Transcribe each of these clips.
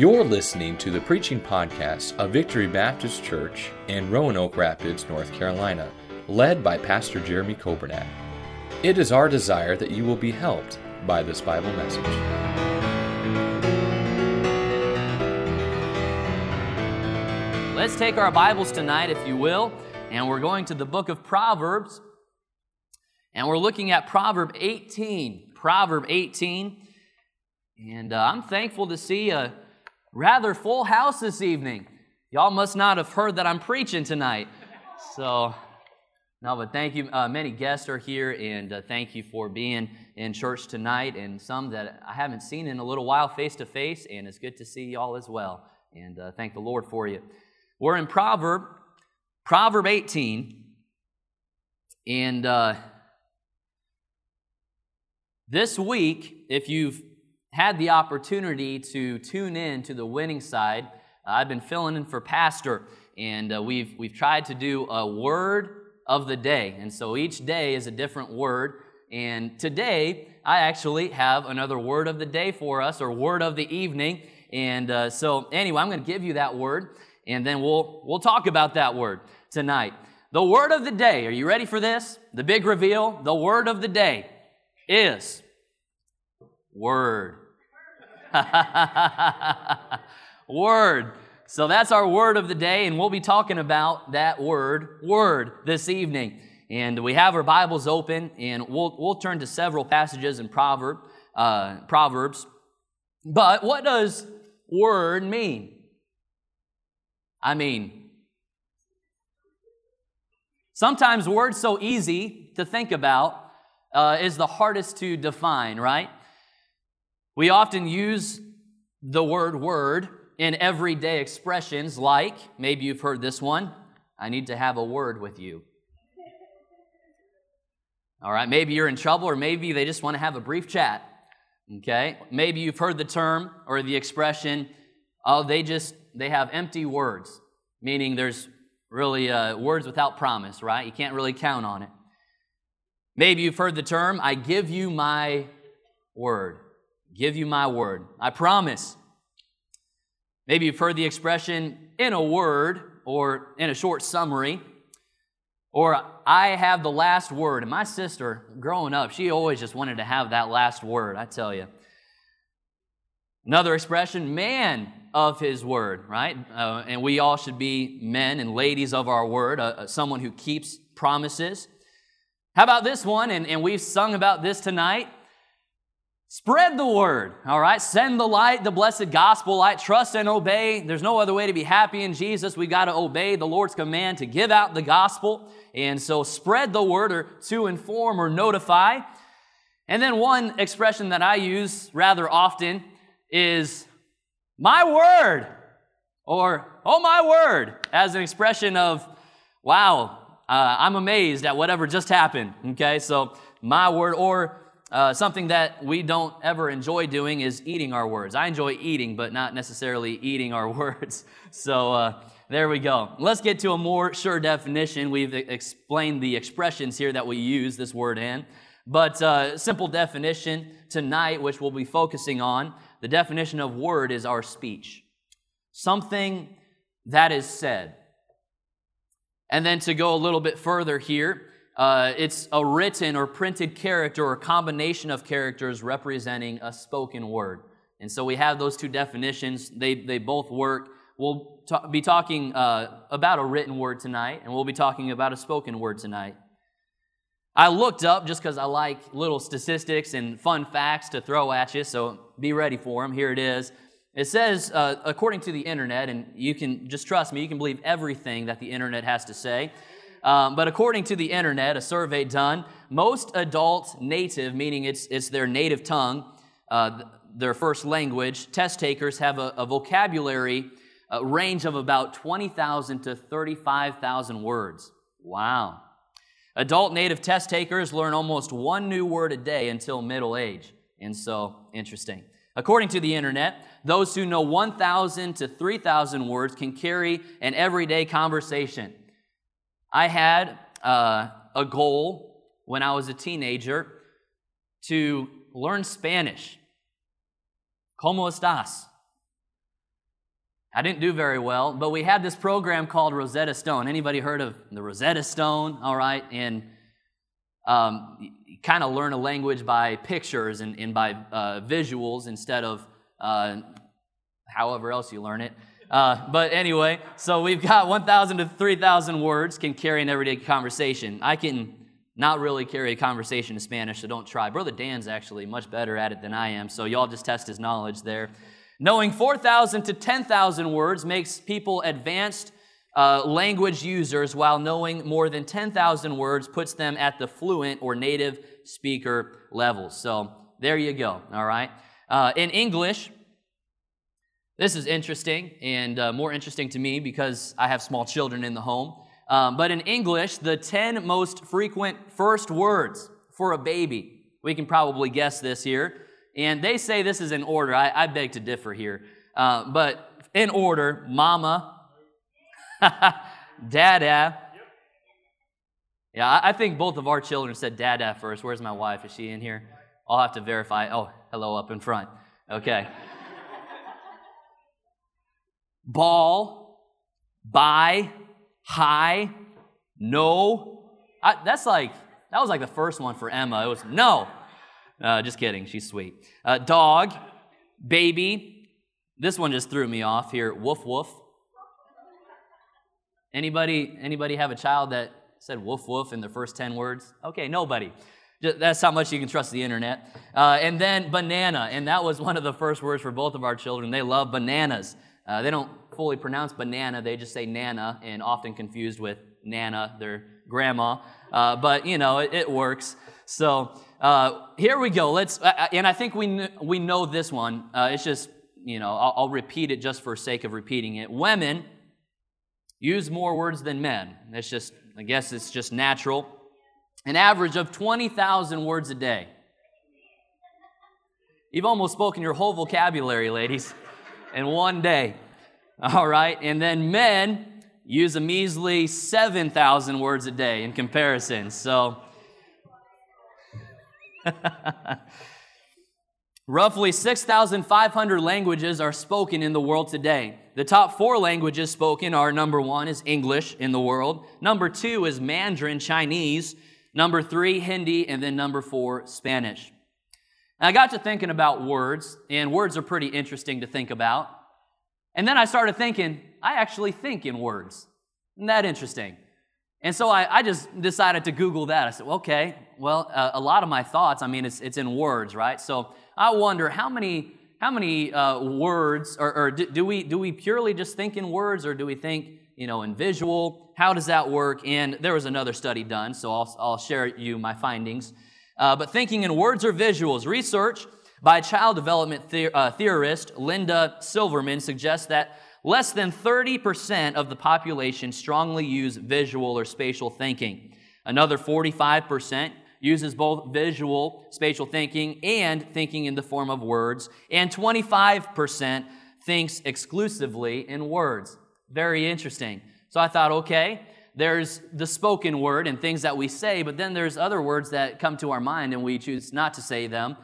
You're listening to the preaching podcast of Victory Baptist Church in Roanoke Rapids, North Carolina, led by Pastor Jeremy Coburnack. It is our desire that you will be helped by this Bible message. Let's take our Bibles tonight, if you will, and we're going to the book of Proverbs, and we're looking at Proverb 18. Proverb 18. And uh, I'm thankful to see a rather full house this evening. Y'all must not have heard that I'm preaching tonight. So, no, but thank you. Uh, many guests are here, and uh, thank you for being in church tonight, and some that I haven't seen in a little while face to face, and it's good to see y'all as well. And uh, thank the Lord for you. We're in Proverb, Proverb 18, and uh, this week, if you've had the opportunity to tune in to the winning side, uh, I've been filling in for Pastor, and uh, we've, we've tried to do a word of the day. And so each day is a different word. And today, I actually have another word of the day for us, or word of the evening. And uh, so, anyway, I'm going to give you that word, and then we'll, we'll talk about that word tonight. The word of the day, are you ready for this? The big reveal? The word of the day is word. word. So that's our word of the day, and we'll be talking about that word, word, this evening. And we have our Bibles open, and we'll, we'll turn to several passages in Proverb, uh, Proverbs. But what does word mean? I mean, sometimes words so easy to think about uh, is the hardest to define, right? We often use the word word in everyday expressions like, maybe you've heard this one, I need to have a word with you. All right, maybe you're in trouble, or maybe they just want to have a brief chat. Okay, maybe you've heard the term or the expression, oh, they just, they have empty words, meaning there's really uh, words without promise, right? You can't really count on it. Maybe you've heard the term, I give you my word give you my word. I promise. Maybe you've heard the expression in a word or in a short summary, or I have the last word. And my sister, growing up, she always just wanted to have that last word, I tell you. Another expression, man of his word, right? Uh, and we all should be men and ladies of our word, uh, uh someone who keeps promises. How about this one? And, and we've sung about this tonight. Spread the word, all right? Send the light, the blessed gospel light. Trust and obey. There's no other way to be happy in Jesus. We got to obey the Lord's command to give out the gospel. And so spread the word or to inform or notify. And then one expression that I use rather often is my word or oh my word as an expression of wow, uh, I'm amazed at whatever just happened. Okay, so my word or uh, something that we don't ever enjoy doing is eating our words. I enjoy eating, but not necessarily eating our words. So uh, there we go. Let's get to a more sure definition. We've explained the expressions here that we use this word in. But uh, simple definition tonight, which we'll be focusing on, the definition of word is our speech. Something that is said. And then to go a little bit further here, uh, it's a written or printed character or combination of characters representing a spoken word. And so we have those two definitions. They, they both work. We'll be talking uh, about a written word tonight, and we'll be talking about a spoken word tonight. I looked up just because I like little statistics and fun facts to throw at you, so be ready for them. Here it is. It says, uh, according to the internet, and you can just trust me, you can believe everything that the internet has to say. Um, but according to the internet, a survey done, most adult native, meaning it's, it's their native tongue, uh, their first language, test takers have a, a vocabulary a range of about 20,000 to 35,000 words. Wow. Adult native test takers learn almost one new word a day until middle age. And so, interesting. According to the internet, those who know 1,000 to 3,000 words can carry an everyday conversation. I had uh, a goal when I was a teenager to learn Spanish. ¿Cómo estás? I didn't do very well, but we had this program called Rosetta Stone. Anybody heard of the Rosetta Stone? All right, and um, kind of learn a language by pictures and, and by uh, visuals instead of uh, however else you learn it. Uh, but anyway, so we've got 1,000 to 3,000 words can carry an everyday conversation. I can not really carry a conversation in Spanish, so don't try. Brother Dan's actually much better at it than I am, so y'all just test his knowledge there. Knowing 4,000 to 10,000 words makes people advanced uh, language users, while knowing more than 10,000 words puts them at the fluent or native speaker levels. So there you go, all right? Uh, in English, this is interesting and uh, more interesting to me because I have small children in the home. Um, but in English, the 10 most frequent first words for a baby, we can probably guess this here. And they say this is in order. I, I beg to differ here. Uh, but in order, mama, dada. Yeah, I, I think both of our children said dada first. Where's my wife? Is she in here? I'll have to verify. Oh, hello up in front. Okay. Ball, buy, high, no. I, that's like, that was like the first one for Emma. It was no. Uh, just kidding. She's sweet. Uh, dog, baby. This one just threw me off here. Woof woof. Anybody, anybody have a child that said woof woof in the first 10 words? Okay, nobody. Just, that's how much you can trust the internet. Uh, and then banana, and that was one of the first words for both of our children. They love bananas. Uh, they don't fully pronounce banana, they just say nana, and often confused with nana, their grandma. Uh, but, you know, it, it works. So, uh, here we go. Let's, uh, and I think we kn- we know this one. Uh, it's just you know I'll, I'll, repeat it just for sake of repeating it. Women use more words than men. It's just I guess it's just natural. An average of twenty thousand words a day. You've almost spoken your whole vocabulary, ladies, in one day. All right, and then men use a measly seven thousand words a day in comparison. So Roughly 6,500 languages are spoken in the world today. The top four languages spoken are number one is English in the world, number two is Mandarin Chinese, number three, Hindi, and then number four, Spanish. I got to thinking about words, and words are pretty interesting to think about. And then I started thinking, I actually think in words. Isn't that interesting? And so I, I, just decided to Google that. I said, well, okay, well, uh, a lot of my thoughts, I mean, it's, it's in words, right? So I wonder how many, how many uh, words, or, or do, do, we, do we purely just think in words, or do we think, you know, in visual? How does that work? And there was another study done, so I'll, I'll share you my findings. Uh, but thinking in words or visuals, research by child development uh, theorist Linda Silverman suggests that less than 30% of the population strongly use visual or spatial thinking. Another 45% uses both visual spatial thinking and thinking in the form of words, and 25% thinks exclusively in words. Very interesting. So I thought, okay, there's the spoken word and things that we say, but then there's other words that come to our mind and we choose not to say them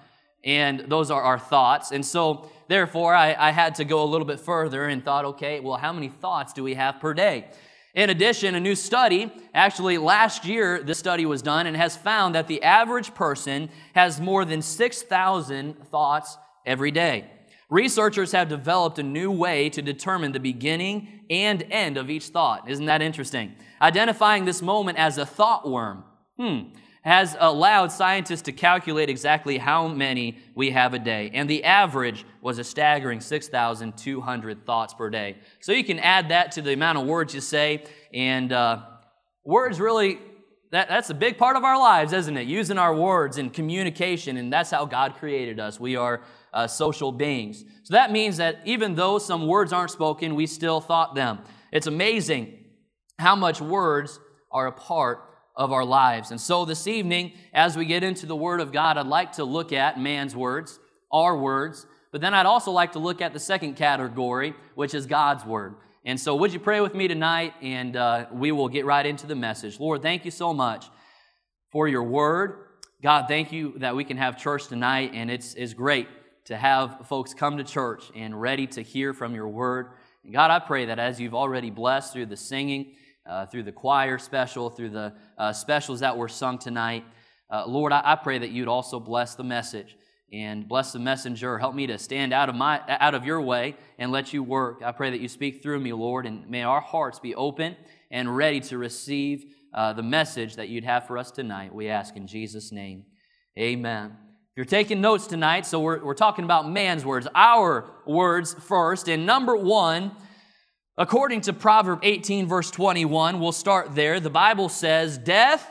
and those are our thoughts. And so, therefore, I, I, had to go a little bit further and thought, okay, well, how many thoughts do we have per day? In addition, a new study, actually last year, this study was done and has found that the average person has more than 6,000 thoughts every day. Researchers have developed a new way to determine the beginning and end of each thought. Isn't that interesting? Identifying this moment as a thought worm. Hmm has allowed scientists to calculate exactly how many we have a day. And the average was a staggering 6,200 thoughts per day. So you can add that to the amount of words you say. And uh, words really, that, that's a big part of our lives, isn't it? Using our words and communication. And that's how God created us. We are uh, social beings. So that means that even though some words aren't spoken, we still thought them. It's amazing how much words are a part of our lives. And so this evening, as we get into the Word of God, I'd like to look at man's words, our words, but then I'd also like to look at the second category, which is God's Word. And so, would you pray with me tonight? And uh, we will get right into the message. Lord, thank you so much for your Word. God, thank you that we can have church tonight, and it's, it's great to have folks come to church and ready to hear from your Word. And God, I pray that as you've already blessed through the singing, uh, through the choir special, through the uh, specials that were sung tonight, uh, Lord, I, I pray that you'd also bless the message and bless the messenger. Help me to stand out of my out of your way and let you work. I pray that you speak through me, Lord, and may our hearts be open and ready to receive uh, the message that you'd have for us tonight. We ask in Jesus' name. Amen. If you're taking notes tonight, so we're, we're talking about man's words, our words first. And number one, according to Proverb 18, verse 21, we'll start there. The Bible says, Death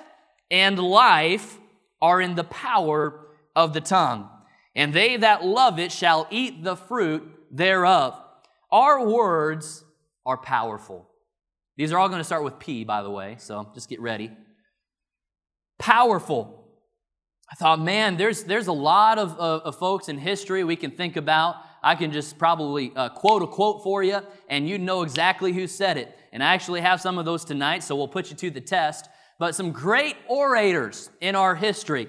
and life are in the power of the tongue and they that love it shall eat the fruit thereof. Our words are powerful. These are all going to start with P, by the way, so just get ready. Powerful. I thought, man, there's, there's a lot of, of, of folks in history we can think about. I can just probably uh, quote a quote for you, and you know exactly who said it. And I actually have some of those tonight, so we'll put you to the test. But some great orators in our history.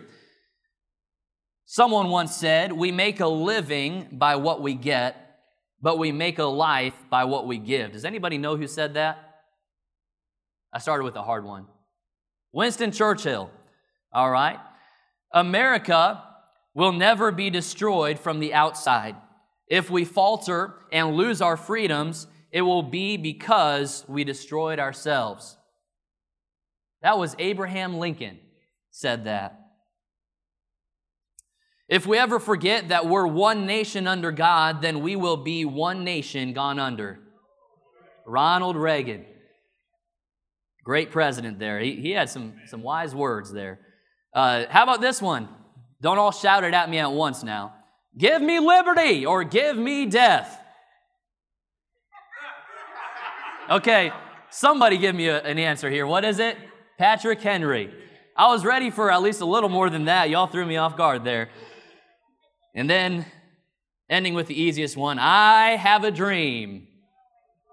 Someone once said, We make a living by what we get, but we make a life by what we give. Does anybody know who said that? I started with a hard one. Winston Churchill. All right. America will never be destroyed from the outside. If we falter and lose our freedoms, it will be because we destroyed ourselves. That was Abraham Lincoln said that. If we ever forget that we're one nation under God, then we will be one nation gone under. Ronald Reagan. Great president there. He, he had some, some wise words there. Uh, how about this one? Don't all shout it at me at once now. Give me liberty or give me death. Okay, somebody give me a, an answer here. What is it? Patrick Henry. I was ready for at least a little more than that. Y'all threw me off guard there. And then ending with the easiest one I have a dream.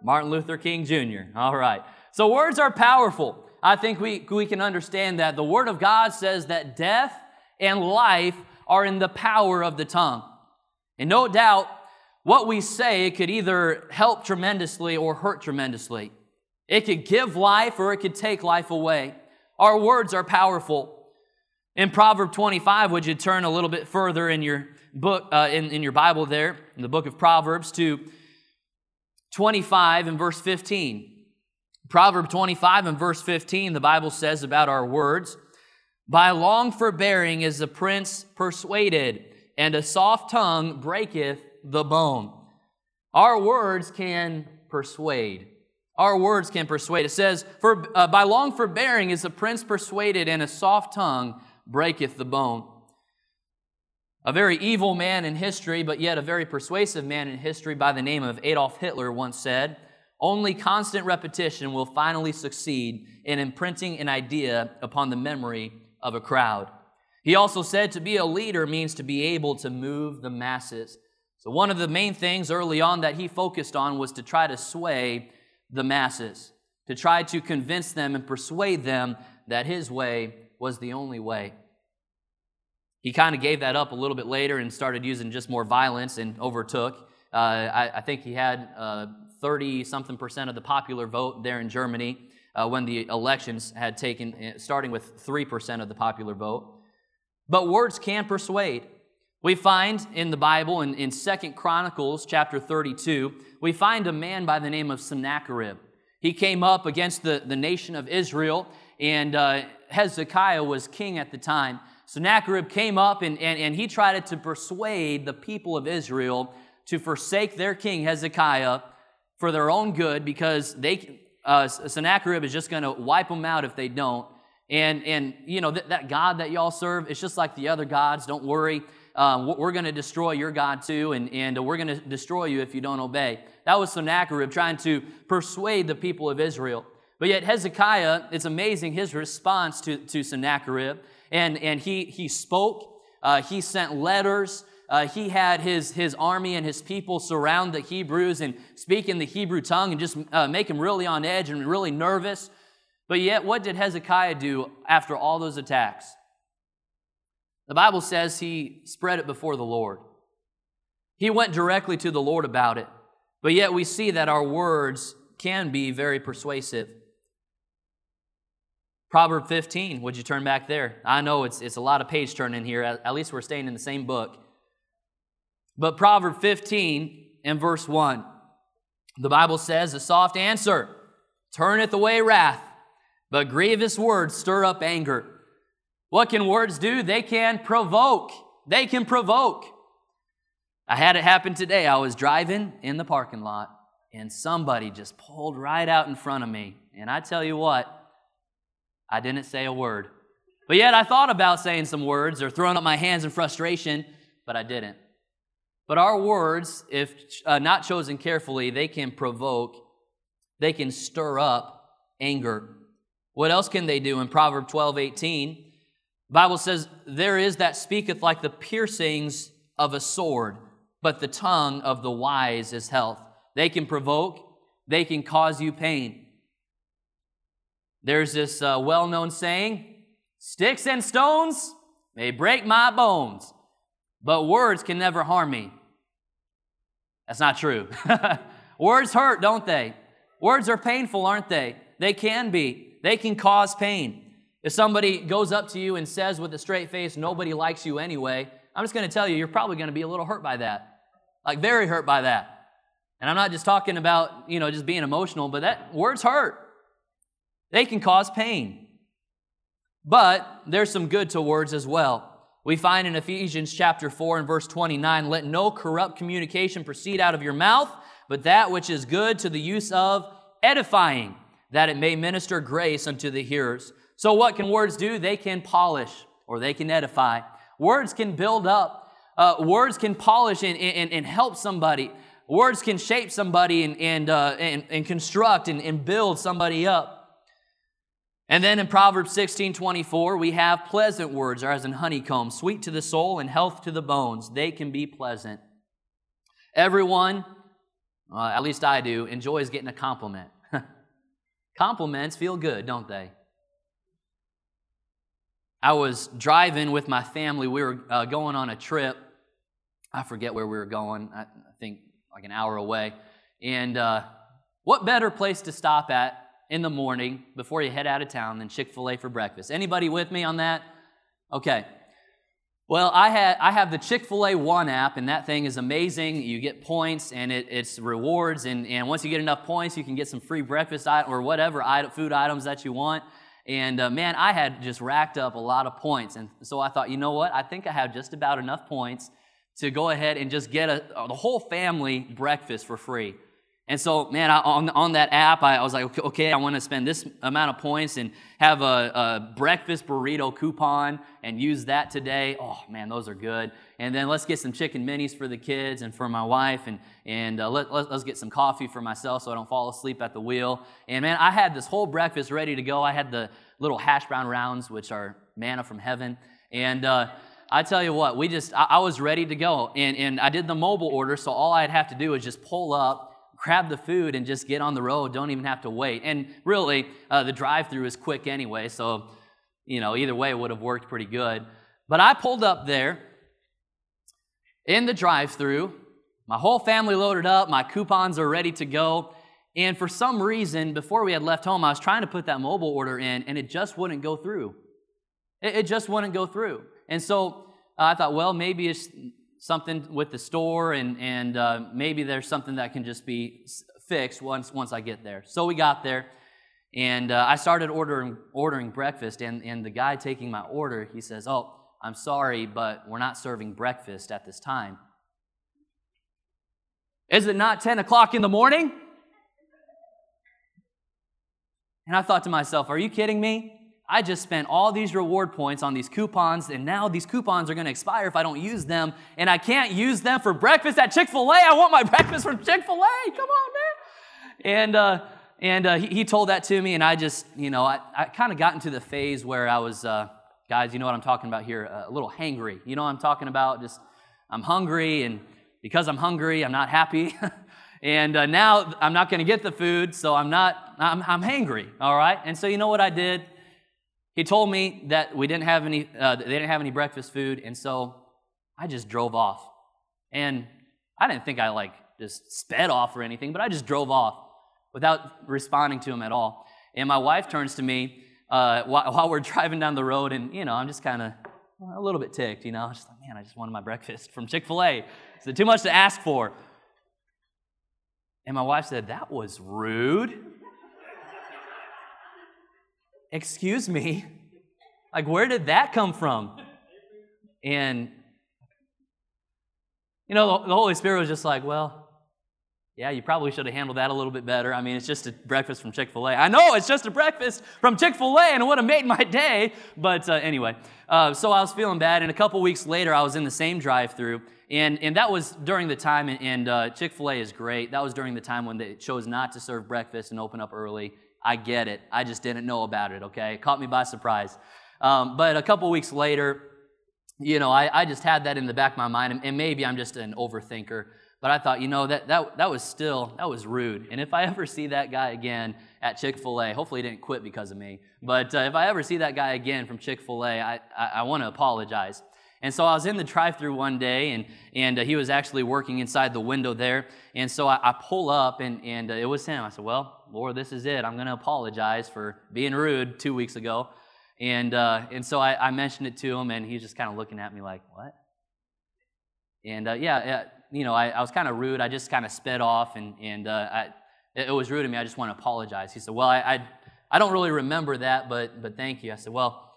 Martin Luther King Jr. All right. So words are powerful. I think we, we can understand that. The Word of God says that death and life are in the power of the tongue. And no doubt, what we say it could either help tremendously or hurt tremendously. It could give life or it could take life away. Our words are powerful. In Proverb 25, would you turn a little bit further in your book, uh, in, in your Bible there, in the book of Proverbs, to 25 and verse 15. Proverb 25 and verse 15, the Bible says about our words, By long forbearing is the prince persuaded, and a soft tongue breaketh the bone. Our words can persuade. Our words can persuade. It says, For uh, by long forbearing is the prince persuaded, and a soft tongue breaketh the bone. A very evil man in history, but yet a very persuasive man in history by the name of Adolf Hitler once said, Only constant repetition will finally succeed in imprinting an idea upon the memory of a crowd. He also said to be a leader means to be able to move the masses. So, one of the main things early on that he focused on was to try to sway the masses, to try to convince them and persuade them that his way was the only way. He kind of gave that up a little bit later and started using just more violence and overtook. Uh, I, I, think he had 30 uh, something percent of the popular vote there in Germany uh, when the elections had taken, uh, starting with 3% of the popular vote. But words can persuade. We find in the Bible, in, in 2 Chronicles chapter 32, we find a man by the name of Sennacherib. He came up against the, the nation of Israel, and uh, Hezekiah was king at the time. Sennacherib came up and, and, and he tried to persuade the people of Israel to forsake their king Hezekiah for their own good because they, uh, Sennacherib is just going to wipe them out if they don't. And, and you know, th- that God that y'all serve, it's just like the other gods. Don't worry. Um, we're going to destroy your God too, and, and we're going to destroy you if you don't obey. That was Sennacherib trying to persuade the people of Israel. But yet, Hezekiah, it's amazing his response to, to Sennacherib and, and he, he spoke, uh, he sent letters. Uh, he had his, his army and his people surround the Hebrews and speak in the Hebrew tongue and just uh, make them really on edge and really nervous. But yet, what did Hezekiah do after all those attacks? The Bible says he spread it before the Lord. He went directly to the Lord about it. But yet we see that our words can be very persuasive. Proverb 15, would you turn back there? I know it's, it's a lot of page turning here. At, least we're staying in the same book. But Proverb 15 and verse 1, the Bible says, A soft answer turneth away wrath, but grievous words stir up anger. What can words do? They can provoke. They can provoke. I had it happen today. I was driving in the parking lot, and somebody just pulled right out in front of me. And I tell you what, I didn't say a word. But yet I thought about saying some words or throwing up my hands in frustration, but I didn't. But our words, if uh, not chosen carefully, they can provoke, they can stir up anger. What else can they do? In Proverb 12 18, Bible says, There is that speaketh like the piercings of a sword, but the tongue of the wise is health. They can provoke, they can cause you pain. There's this uh, well known saying sticks and stones may break my bones, but words can never harm me. That's not true. words hurt, don't they? Words are painful, aren't they? They can be, they can cause pain. If somebody goes up to you and says with a straight face, nobody likes you anyway, I'm just going to tell you, you're probably going to be a little hurt by that. Like, very hurt by that. And I'm not just talking about, you know, just being emotional, but that words hurt. They can cause pain. But there's some good to words as well. We find in Ephesians chapter 4 and verse 29 let no corrupt communication proceed out of your mouth, but that which is good to the use of edifying, that it may minister grace unto the hearers. So, what can words do? They can polish or they can edify. Words can build up, uh, words can polish and, and, and help somebody. Words can shape somebody and, and, uh, and, and construct and, and build somebody up. And then in Proverbs 16 24, we have pleasant words are as in honeycomb, sweet to the soul and health to the bones. They can be pleasant. Everyone, uh, at least I do, enjoys getting a compliment. Compliments feel good, don't they? I was driving with my family. We were uh, going on a trip. I forget where we were going. I, think like an hour away. And uh, what better place to stop at in the morning before you head out of town than Chick-fil-A for breakfast. Anybody with me on that? Okay. Well, I, had, I have the Chick fil A One app, and that thing is amazing. You get points, and it, it's rewards. And, and once you get enough points, you can get some free breakfast or whatever food items that you want. And uh, man, I had just racked up a lot of points. And so I thought, you know what? I think I have just about enough points to go ahead and just get a, the whole family breakfast for free. And so, man, I, on, on that app, I, I was like, okay, okay, I want to spend this amount of points and have a, a, breakfast burrito coupon and use that today. Oh, man, those are good. And then let's get some chicken minis for the kids and for my wife, and, and uh, let, let, us get some coffee for myself so I don't fall asleep at the wheel. And man, I had this whole breakfast ready to go. I had the little hash brown rounds, which are manna from heaven. And uh, I tell you what, we just, I, I was ready to go. And, and I did the mobile order, so all I'd have to do is just pull up grab the food and just get on the road. Don't even have to wait. And really, uh, the drive through is quick anyway, so, you know, either way would have worked pretty good. But I pulled up there in the drive through. My whole family loaded up, my coupons are ready to go. And for some reason, before we had left home, I was trying to put that mobile order in, and it just wouldn't go through. It, it just wouldn't go through. And so uh, I thought, well, maybe it's something with the store, and, and uh, maybe there's something that can just be fixed once, once I get there. So we got there, and uh, I started ordering, ordering breakfast, and, and the guy taking my order, he says, Oh, I'm sorry, but we're not serving breakfast at this time. Is it not 10 o'clock in the morning? And I thought to myself, Are you kidding me? I just spent all these reward points on these coupons, and now these coupons are going to expire if I don't use them, and I can't use them for breakfast at Chick fil A. I want my breakfast from Chick fil A. Come on, man. And, uh, and uh, he, he, told that to me, and I just, you know, I, I kind of got into the phase where I was, uh, guys, you know what I'm talking about here, a little hangry. You know what I'm talking about? Just, I'm hungry, and because I'm hungry, I'm not happy. and uh, now I'm not going to get the food, so I'm not, I'm, I'm hangry, all right? And so you know what I did? He told me that we didn't have any, uh, they didn't have any breakfast food, and so I just drove off. And I didn't think I like just sped off or anything, but I just drove off without responding to him at all. And my wife turns to me uh, while, while, we're driving down the road, and you know, I'm just kind of a little bit ticked, you know, just like, man, I just wanted my breakfast from Chick fil A. Is it too much to ask for? And my wife said, That was rude. Excuse me. Like, where did that come from? And, you know, the Holy Spirit was just like, Well, yeah, you probably should have handled that a little bit better. I mean, it's just a breakfast from Chick fil A. I know it's just a breakfast from Chick fil A and it would have made my day. But uh, anyway, uh, so I was feeling bad. And a couple weeks later, I was in the same drive through. And, and that was during the time, and uh, Chick fil A is great. That was during the time when they chose not to serve breakfast and open up early. I get it. I just didn't know about it, okay? It caught me by surprise. Um, but a couple weeks later, you know, I, I, just had that in the back of my mind, and maybe I'm just an overthinker. But I thought, you know, that, that, that was still, that was rude. And if I ever see that guy again at Chick fil A, hopefully he didn't quit because of me, but uh, if I ever see that guy again from Chick fil A, I, I, I want to apologize. And so I was in the drive through one day, and, and uh, he was actually working inside the window there. And so I, I pull up, and, and uh, it was him. I said, Well, Lord, this is it. I'm going to apologize for being rude two weeks ago. And, uh, and so I, I, mentioned it to him, and he's just kind of looking at me like, What? And uh, yeah, you know, I, I was kind of rude. I just kind of sped off, and, and uh, I, it, was rude of me. I just want to apologize. He said, Well, I, I, I, don't really remember that, but, but thank you. I said, Well,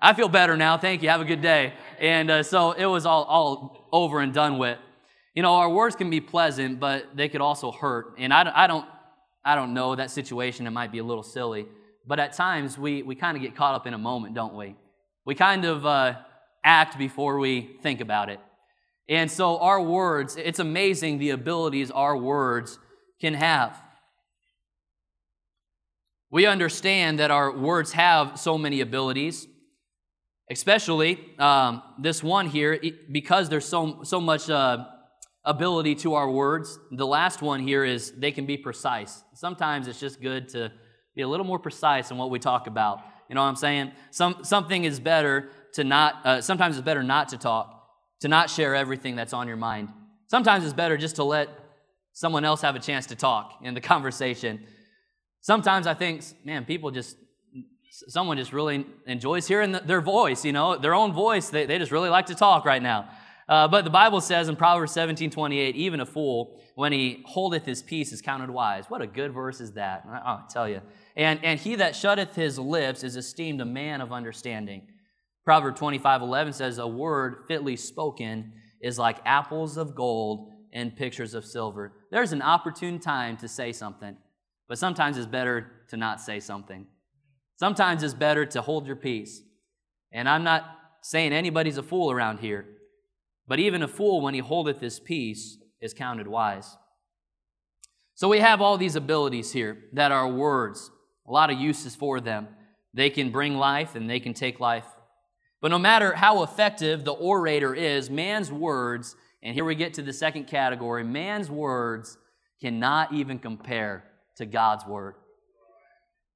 I feel better now. Thank you. Have a good day. And uh, so it was all, all over and done with. You know, our words can be pleasant, but they could also hurt. And I, I, don't, I don't know that situation. It might be a little silly. But at times, we, we kind of get caught up in a moment, don't we? We kind of uh, act before we think about it. And so our words, it's amazing the abilities our words can have. We understand that our words have so many abilities, especially um, this one here, because there's so, so much uh, ability to our words. The last one here is they can be precise. Sometimes it's just good to be a little more precise in what we talk about. You know what I'm saying? Some, something is better to not, uh, sometimes it's better not to talk to not share everything that's on your mind. Sometimes it's better just to let someone else have a chance to talk in the conversation. Sometimes I think, man, people just, someone just really enjoys hearing their voice, you know, their own voice. They, they just really like to talk right now. Uh, but the Bible says in Proverbs 17 28, even a fool, when he holdeth his peace, is counted wise. What a good verse is that. I'll tell you. And, and he that shutteth his lips is esteemed a man of understanding. Proverb 25 11 says, A word fitly spoken is like apples of gold and pictures of silver. There's an opportune time to say something, but sometimes it's better to not say something. Sometimes it's better to hold your peace. And I'm not saying anybody's a fool around here, but even a fool, when he holdeth his peace, is counted wise. So we have all these abilities here that are words, a lot of uses for them. They can bring life and they can take life but no matter how effective the orator is, man's words, and here we get to the second category, man's words cannot even compare to God's word.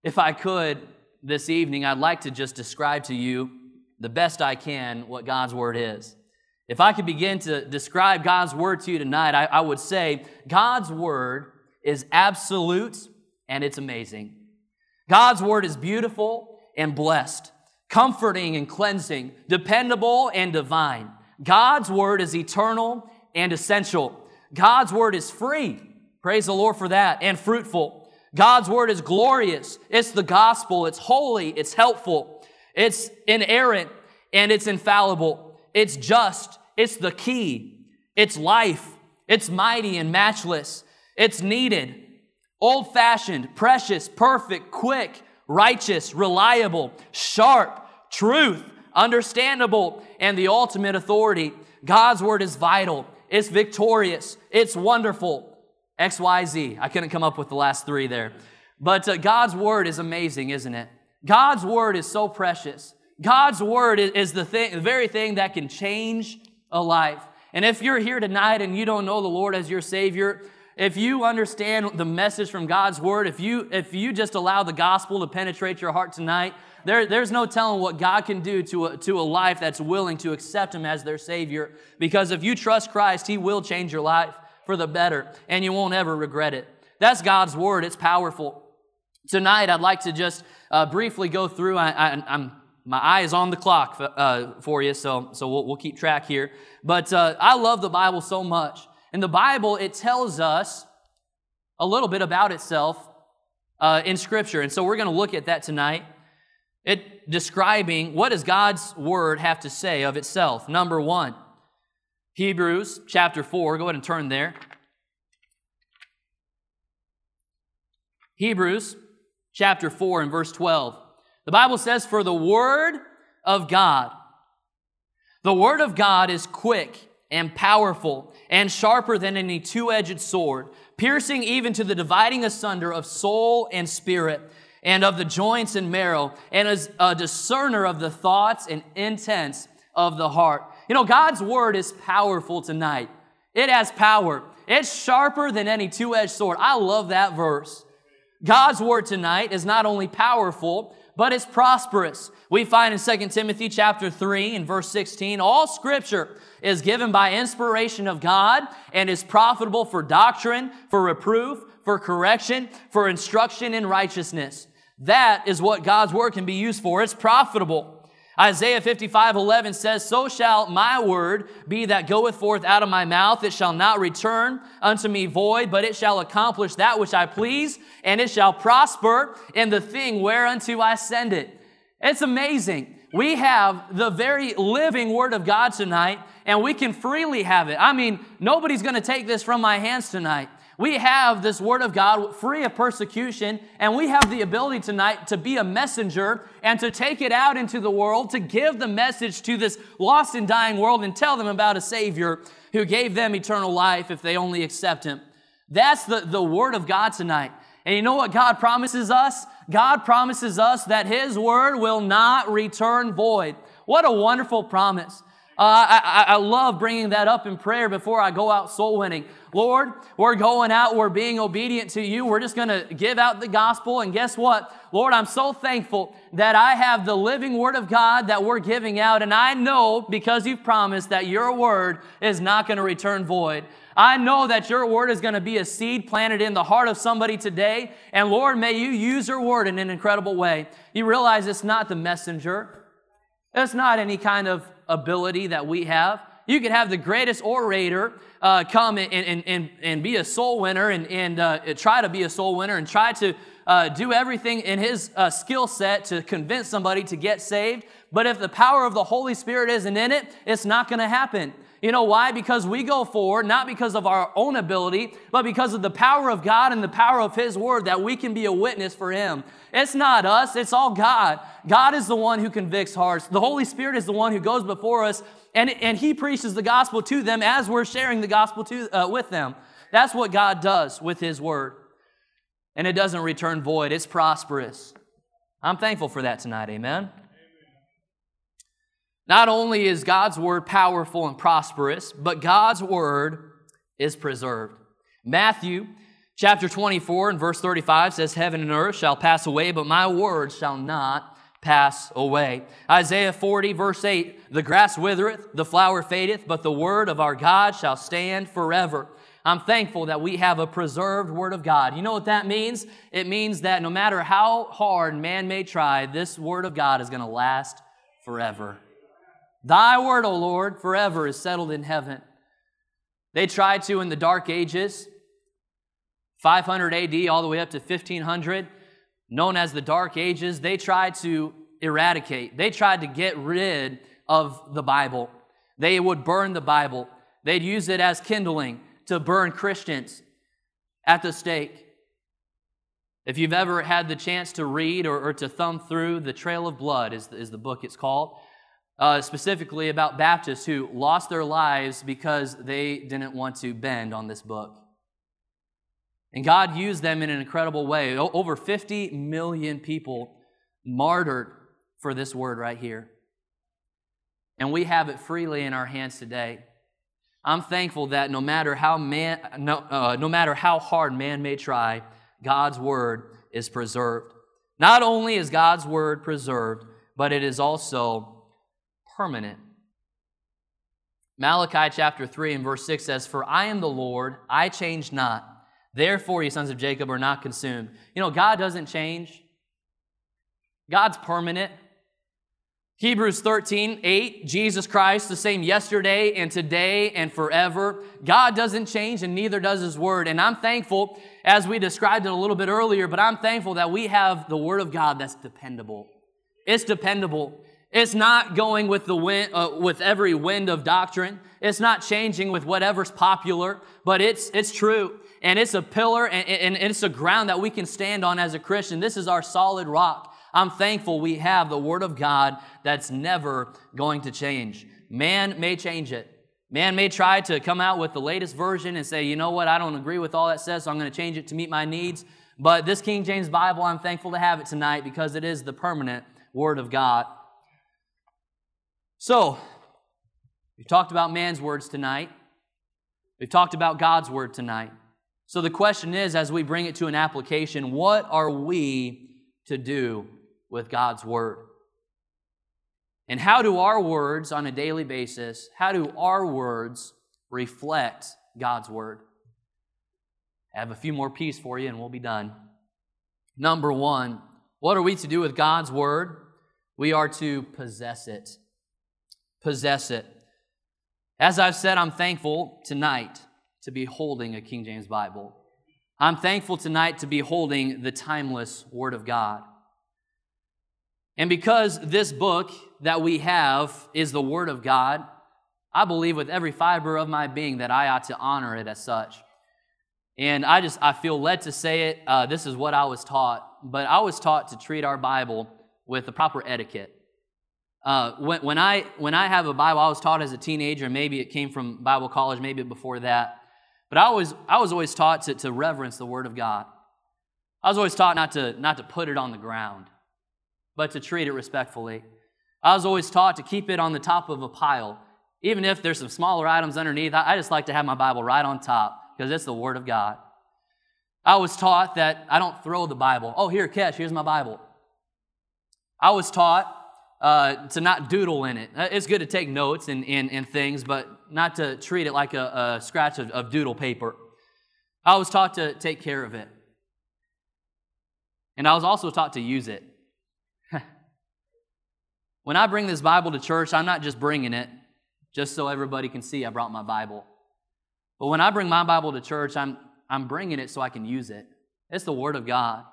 If I could this evening, I'd like to just describe to you the best I can what God's word is. If I could begin to describe God's word to you tonight, I, I would say God's word is absolute and it's amazing. God's word is beautiful and blessed comforting and cleansing, dependable and divine. God's word is eternal and essential. God's word is free. Praise the Lord for that, and fruitful. God's word is glorious. It's the gospel. It's holy. It's helpful. It's inerrant and it's infallible. It's just. It's the key. It's life. It's mighty and matchless. It's needed. Old fashioned, precious, perfect, quick, righteous, reliable, sharp, truth, understandable, and the ultimate authority. God's word is vital, it's victorious, it's wonderful. XYZ. I couldn't come up with the last three there. But uh, God's word is amazing, isn't it? God's word is so precious. God's word is, is the, thing, the very thing that can change a life. And if you're here tonight and you don't know the Lord as your Savior, if you understand the message from God's word, if you if you just allow the gospel to penetrate your heart tonight, there, there's no telling what God can do to a, to a life that's willing to accept Him as their Savior. Because if you trust Christ, He will change your life. for the better, and you won't ever regret it. That's God's word, it's powerful. Tonight, I'd like to just uh, briefly go through. i I, am my eye is on the clock for, uh, for you, so, so we'll, we'll, keep track here. But uh, I love the Bible so much. In the Bible, it tells us a little bit about itself uh, in Scripture. And so we're going to look at that tonight. It describing what does God's Word have to say of itself. Number one, Hebrews chapter 4. Go ahead and turn there. Hebrews chapter 4 and verse 12. The Bible says, For the Word of God, the Word of God is quick and powerful and sharper than any two edged sword, piercing even to the dividing asunder of soul and spirit and of the joints and marrow, and is a discerner of the thoughts and intents of the heart. You know, God's Word is powerful tonight. It has power. It's sharper than any two edged sword. I love that verse. God's Word tonight is not only powerful, but it's prosperous. We find in 2 Timothy chapter 3 and verse 16, all scripture is given by inspiration of God and is profitable for doctrine, for reproof, for correction, for instruction in righteousness. That is what God's word can be used for. It's profitable. Isaiah 55, 11 says, So shall my word be that goeth forth out of my mouth. It shall not return unto me void, but it shall accomplish that which I please, and it shall prosper in the thing whereunto I send it. It's amazing. We have the very living word of God tonight, and we can freely have it. I mean, nobody's going to take this from my hands tonight. We have this Word of God free of persecution, and we have the ability tonight to be a messenger and to take it out into the world, to give the message to this lost and dying world and tell them about a Savior who gave them eternal life if they only accept Him. That's the, the Word of God tonight. And you know what God promises us? God promises us that His Word will not return void. What a wonderful promise. Uh, I, I, love bringing that up in prayer before I go out soul winning. Lord, we're going out, we're being obedient to you, we're just going to give out the gospel. And guess what? Lord, I'm so thankful that I have the living word of God that we're giving out. And I know because you've promised that your word is not going to return void. I know that your word is going to be a seed planted in the heart of somebody today. And Lord, may you use your word in an incredible way. You realize it's not the messenger. It's not any kind of ability that we have. You could have the greatest orator uh, come and, and, and, and be a soul winner and, and uh, try to be a soul winner and try to uh, do everything in his uh, skill set to convince somebody to get saved. But if the power of the Holy Spirit isn't in it, it's not going to happen. You know why? Because we go forward, not because of our own ability, but because of the power of God and the power of His Word that we can be a witness for Him. It's not us, it's all God. God is the one who convicts hearts. The Holy Spirit is the one who goes before us and, and He preaches the gospel to them as we're sharing the gospel to, uh, with them. That's what God does with His Word. And it doesn't return void, it's prosperous. I'm thankful for that tonight, amen. Not only is God's word powerful and prosperous, but God's word is preserved. Matthew chapter 24 and verse 35 says, Heaven and earth shall pass away, but my word shall not pass away. Isaiah 40 verse 8, The grass withereth, the flower fadeth, but the word of our God shall stand forever. I'm thankful that we have a preserved Word of God. You know what that means? It means that no matter how hard man may try, this Word of God is going to last forever. Thy word, O Lord, forever is settled in heaven. They tried to in the Dark Ages, 500 AD all the way up to 1500, known as the Dark Ages, they tried to eradicate, they tried to get rid of the Bible. They would burn the Bible, they'd use it as kindling to burn Christians at the stake. If you've ever had the chance to read or, or to thumb through The Trail of Blood, is, is the book it's called, uh, specifically about Baptists who lost their lives because they didn't want to bend on this book. And God used them in an incredible way. O- over 50 million people martyred for this word right here. And we have it freely in our hands today. I'm thankful that no matter how man, no, uh, no matter how hard man may try, God's word is preserved. Not only is God's word preserved, but it is also permanent. Malachi chapter 3 and verse 6 says, For I am the Lord, I change not. Therefore, ye sons of Jacob are not consumed. You know, God doesn't change, God's permanent. Hebrews 13, 8, Jesus Christ, the same yesterday and today and forever. God doesn't change and neither does His Word. And I'm thankful, as we described it a little bit earlier, but I'm thankful that we have the Word of God that's dependable. It's dependable. It's not going with the wind, uh, with every wind of doctrine. It's not changing with whatever's popular, but it's, it's true. And it's a pillar and, and it's a ground that we can stand on as a Christian. This is our solid rock. I'm thankful we have the Word of God that's never going to change. Man may change it. Man may try to come out with the latest version and say, you know what, I don't agree with all that says, so I'm going to change it to meet my needs. But this King James Bible, I'm thankful to have it tonight because it is the permanent Word of God. So, we've talked about man's words tonight. We've talked about God's Word tonight. So the question is, as we bring it to an application, what are we to do with God's Word. And how do our words on a daily basis, how do our words reflect God's Word? I have a few more pieces for you and we'll be done. Number one, what are we to do with God's Word? We are to possess it. Possess it. As I've said, I'm thankful tonight to be holding a King James Bible. I'm thankful tonight to be holding the timeless Word of God. And because this book that we have is the Word of God, I believe with every fiber of my being that I ought to honor it as such. And I just, I feel led to say it. Uh, this is what I was taught. But I was taught to treat our Bible with the proper etiquette. Uh, when, when, I, when I have a Bible, I was taught as a teenager, maybe it came from Bible college, maybe before that. But I was, I was always taught to, to reverence the Word of God. I was always taught not to, not to put it on the ground but to treat it respectfully. I was always taught to keep it on the top of a pile. Even if there's some smaller items underneath, I just like to have my Bible right on top because it's the Word of God. I was taught that I don't throw the Bible. Oh, here, catch, here's my Bible. I was taught uh, to not doodle in it. Uh, it's good to take notes and, and, and things, but not to treat it like a, a scratch of, of doodle paper. I was taught to take care of it. And I was also taught to use it. When I bring this Bible to church, I'm not just bringing it just so everybody can see I brought my Bible. But when I bring my Bible to church, I'm, I'm bringing it so I can use it. It's the Word of God.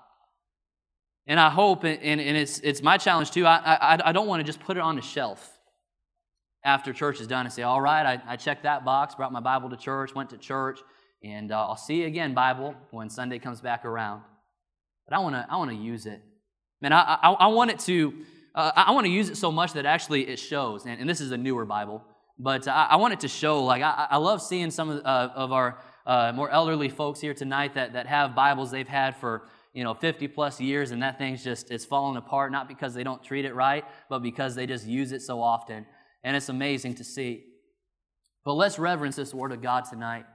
And I hope, and, and it's, it's my challenge too, I, I, I don't want to just put it on a shelf after church is done and say, all right, I, I checked that box, brought my Bible to church, went to church, and uh, I'll see you again, Bible, when Sunday comes back around. But I want to I want to use it. Man, I, I, I want it to uh, I want to use it so much that actually it shows. And, and this is a newer Bible, but I, I want it to show. Like I, I love seeing some of, uh, of our uh, more elderly folks here tonight that, that have Bibles they've had for you know 50 plus years, and that thing's just it's falling apart. Not because they don't treat it right, but because they just use it so often. And it's amazing to see. But let's reverence this Word of God tonight.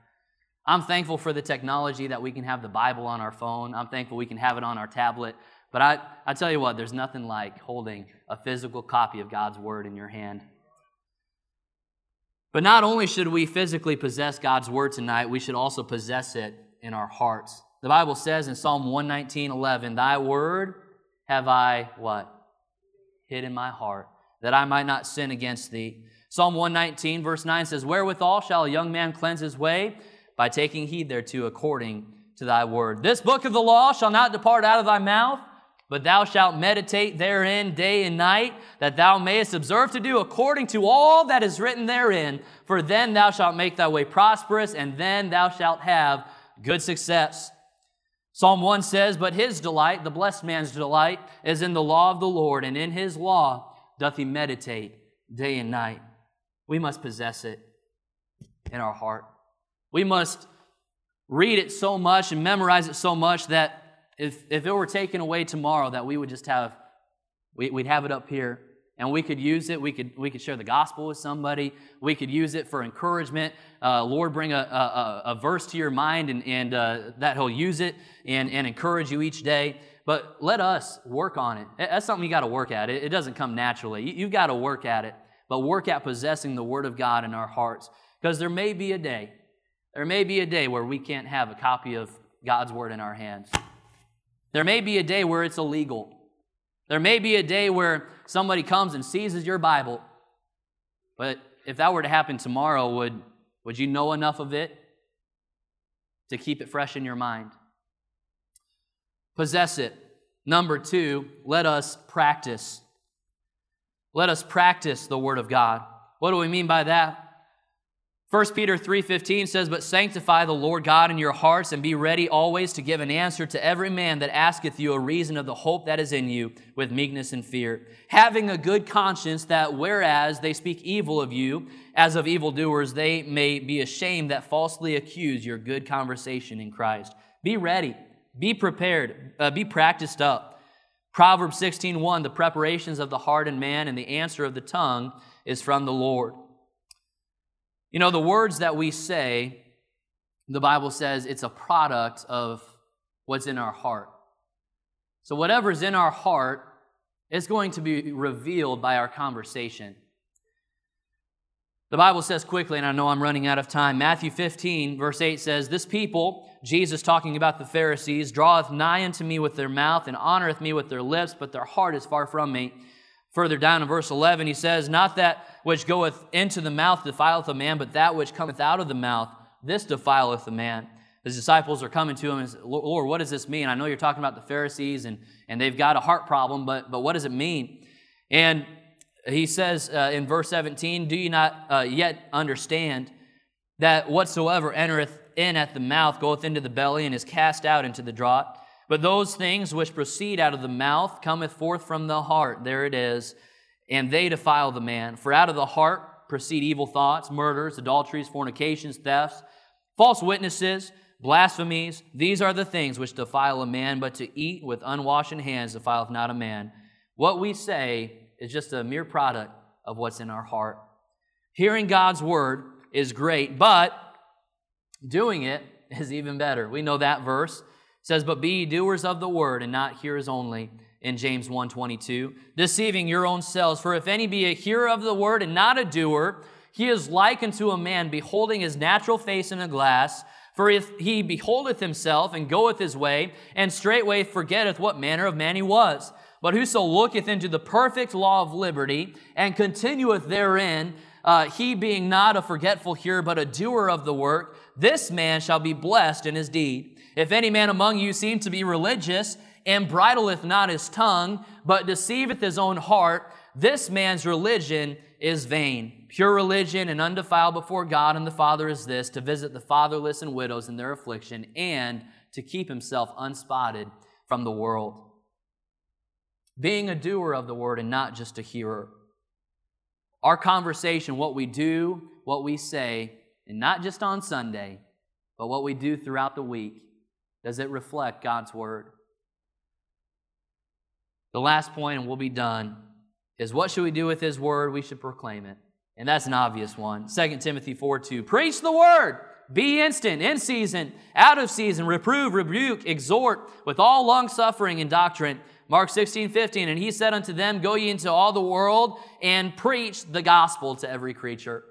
I'm thankful for the technology that we can have the Bible on our phone. I'm thankful we can have it on our tablet. But I, I tell you what, there's nothing like holding a physical copy of God's Word in your hand. But not only should we physically possess God's Word tonight, we should also possess it in our hearts. The Bible says in Psalm 119 11, Thy Word have I what? Hid in my heart, that I might not sin against thee. Psalm 119, verse 9 says, Wherewithal shall a young man cleanse his way? By taking heed thereto according to thy word. This book of the law shall not depart out of thy mouth but thou shalt meditate therein day and night, that thou mayest observe to do according to all that is written therein. For then thou shalt make thy way prosperous, and then thou shalt have good success. Psalm 1 says, But his delight, the blessed man's delight, is in the law of the Lord, and in his law doth he meditate day and night. We must possess it in our heart. We must read it so much and memorize it so much that if, if it were taken away tomorrow, that we would just have, we, would have it up here and we could use it. We could, we could share the gospel with somebody. We could use it for encouragement. Uh, Lord, bring a, a, a, verse to your mind and, and uh, that He'll use it and, and encourage you each day. But let us work on it. That's something you got to work at. It, it doesn't come naturally. You, you've got to work at it. but work at possessing the Word of God in our hearts. Because there may be a day, there may be a day where we can't have a copy of God's Word in our hands. There may be a day where it's illegal. There may be a day where somebody comes and seizes your Bible. But if that were to happen tomorrow, would, would you know enough of it to keep it fresh in your mind? Possess it. Number two, let us practice. Let us practice the Word of God. What do we mean by that? 1 Peter 3:15 says, "But sanctify the Lord God in your hearts and be ready always to give an answer to every man that asketh you a reason of the hope that is in you with meekness and fear, having a good conscience that whereas they speak evil of you as of evildoers, they may be ashamed that falsely accuse your good conversation in Christ. Be ready, be prepared, uh, be practiced up." Proverbs 16:1, "The preparations of the heart and man and the answer of the tongue is from the Lord." You know, the words that we say, the Bible says it's a product of what's in our heart. So, whatever's in our heart is going to be revealed by our conversation. The Bible says quickly, and I know I'm running out of time. Matthew 15, verse 8 says, This people, Jesus talking about the Pharisees, draweth nigh unto me with their mouth and honoreth me with their lips, but their heart is far from me. Further down in verse 11, he says, Not that which goeth into the mouth defileth a man, but that which cometh out of the mouth, this defileth a man. His disciples are coming to him and say, Lord, what does this mean? I know you're talking about the Pharisees and, and they've got a heart problem, but, but what does it mean? And he says uh, in verse 17, Do you not uh, yet understand that whatsoever entereth in at the mouth goeth into the belly and is cast out into the draught? But those things which proceed out of the mouth cometh forth from the heart. There it is. And they defile the man. For out of the heart proceed evil thoughts, murders, adulteries, fornications, thefts, false witnesses, blasphemies. These are the things which defile a man, but to eat with unwashen hands defileth not a man. What we say is just a mere product of what's in our heart. Hearing God's word is great, but doing it is even better. We know that verse says, But be ye doers of the word, and not hearers only, in James 1.22, deceiving your own selves. For if any be a hearer of the word and not a doer, he is like unto a man beholding his natural face in a glass. For if he beholdeth himself and goeth his way, and straightway forgetteth what manner of man he was. But whoso looketh into the perfect law of liberty, and continueth therein, uh, he being not a forgetful hearer, but a doer of the work, this man shall be blessed in his deed. If any man among you seem to be religious, and bridleth not his tongue, but deceiveth his own heart, this man's religion is vain. Pure religion and undefiled before God and the Father is this to visit the fatherless and widows in their affliction, and to keep himself unspotted from the world. Being a doer of the word and not just a hearer. Our conversation, what we do, what we say, and not just on Sunday, but what we do throughout the week, does it reflect God's word? The last point, and we'll be done, is what should we do with his word? We should proclaim it. And that's an obvious one. 2 Timothy 4 2. Preach the word. Be instant, in season, out of season, reprove, rebuke, exhort with all long suffering and doctrine. Mark 16, 15. And he said unto them, Go ye into all the world and preach the gospel to every creature.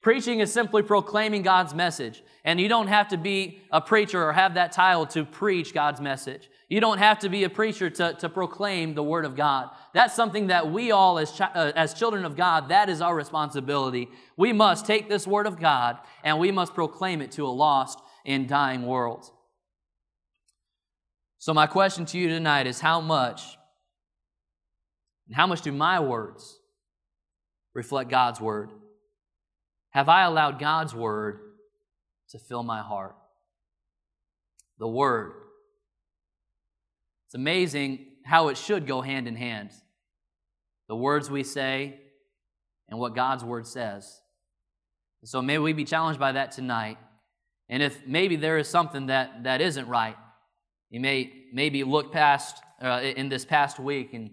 Preaching is simply proclaiming God's message. And you don't have to be a preacher or have that title to preach God's message. You don't have to be a preacher to, to proclaim the Word of God. That's something that we all, as, uh, as children of God, that is our responsibility. We must take this Word of God and we must proclaim it to a lost and dying world. So, my question to you tonight is how much, and how much do my words reflect God's Word? Have I allowed God's Word to fill my heart? The Word it's amazing how it should go hand in hand. The words we say and what God's word says. So may we be challenged by that tonight. And if maybe there is something that, that isn't right, you may maybe look past uh, in this past week and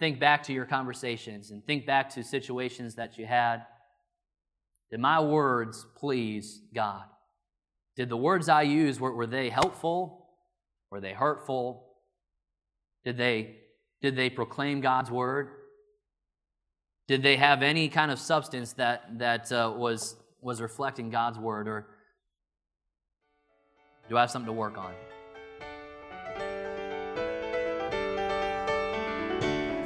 think back to your conversations and think back to situations that you had. Did my words please God? Did the words I used, were, were they helpful? Were they hurtful? Did they, did they proclaim God's word? Did they have any kind of substance that, that uh, was, was reflecting God's word? Or do I have something to work on?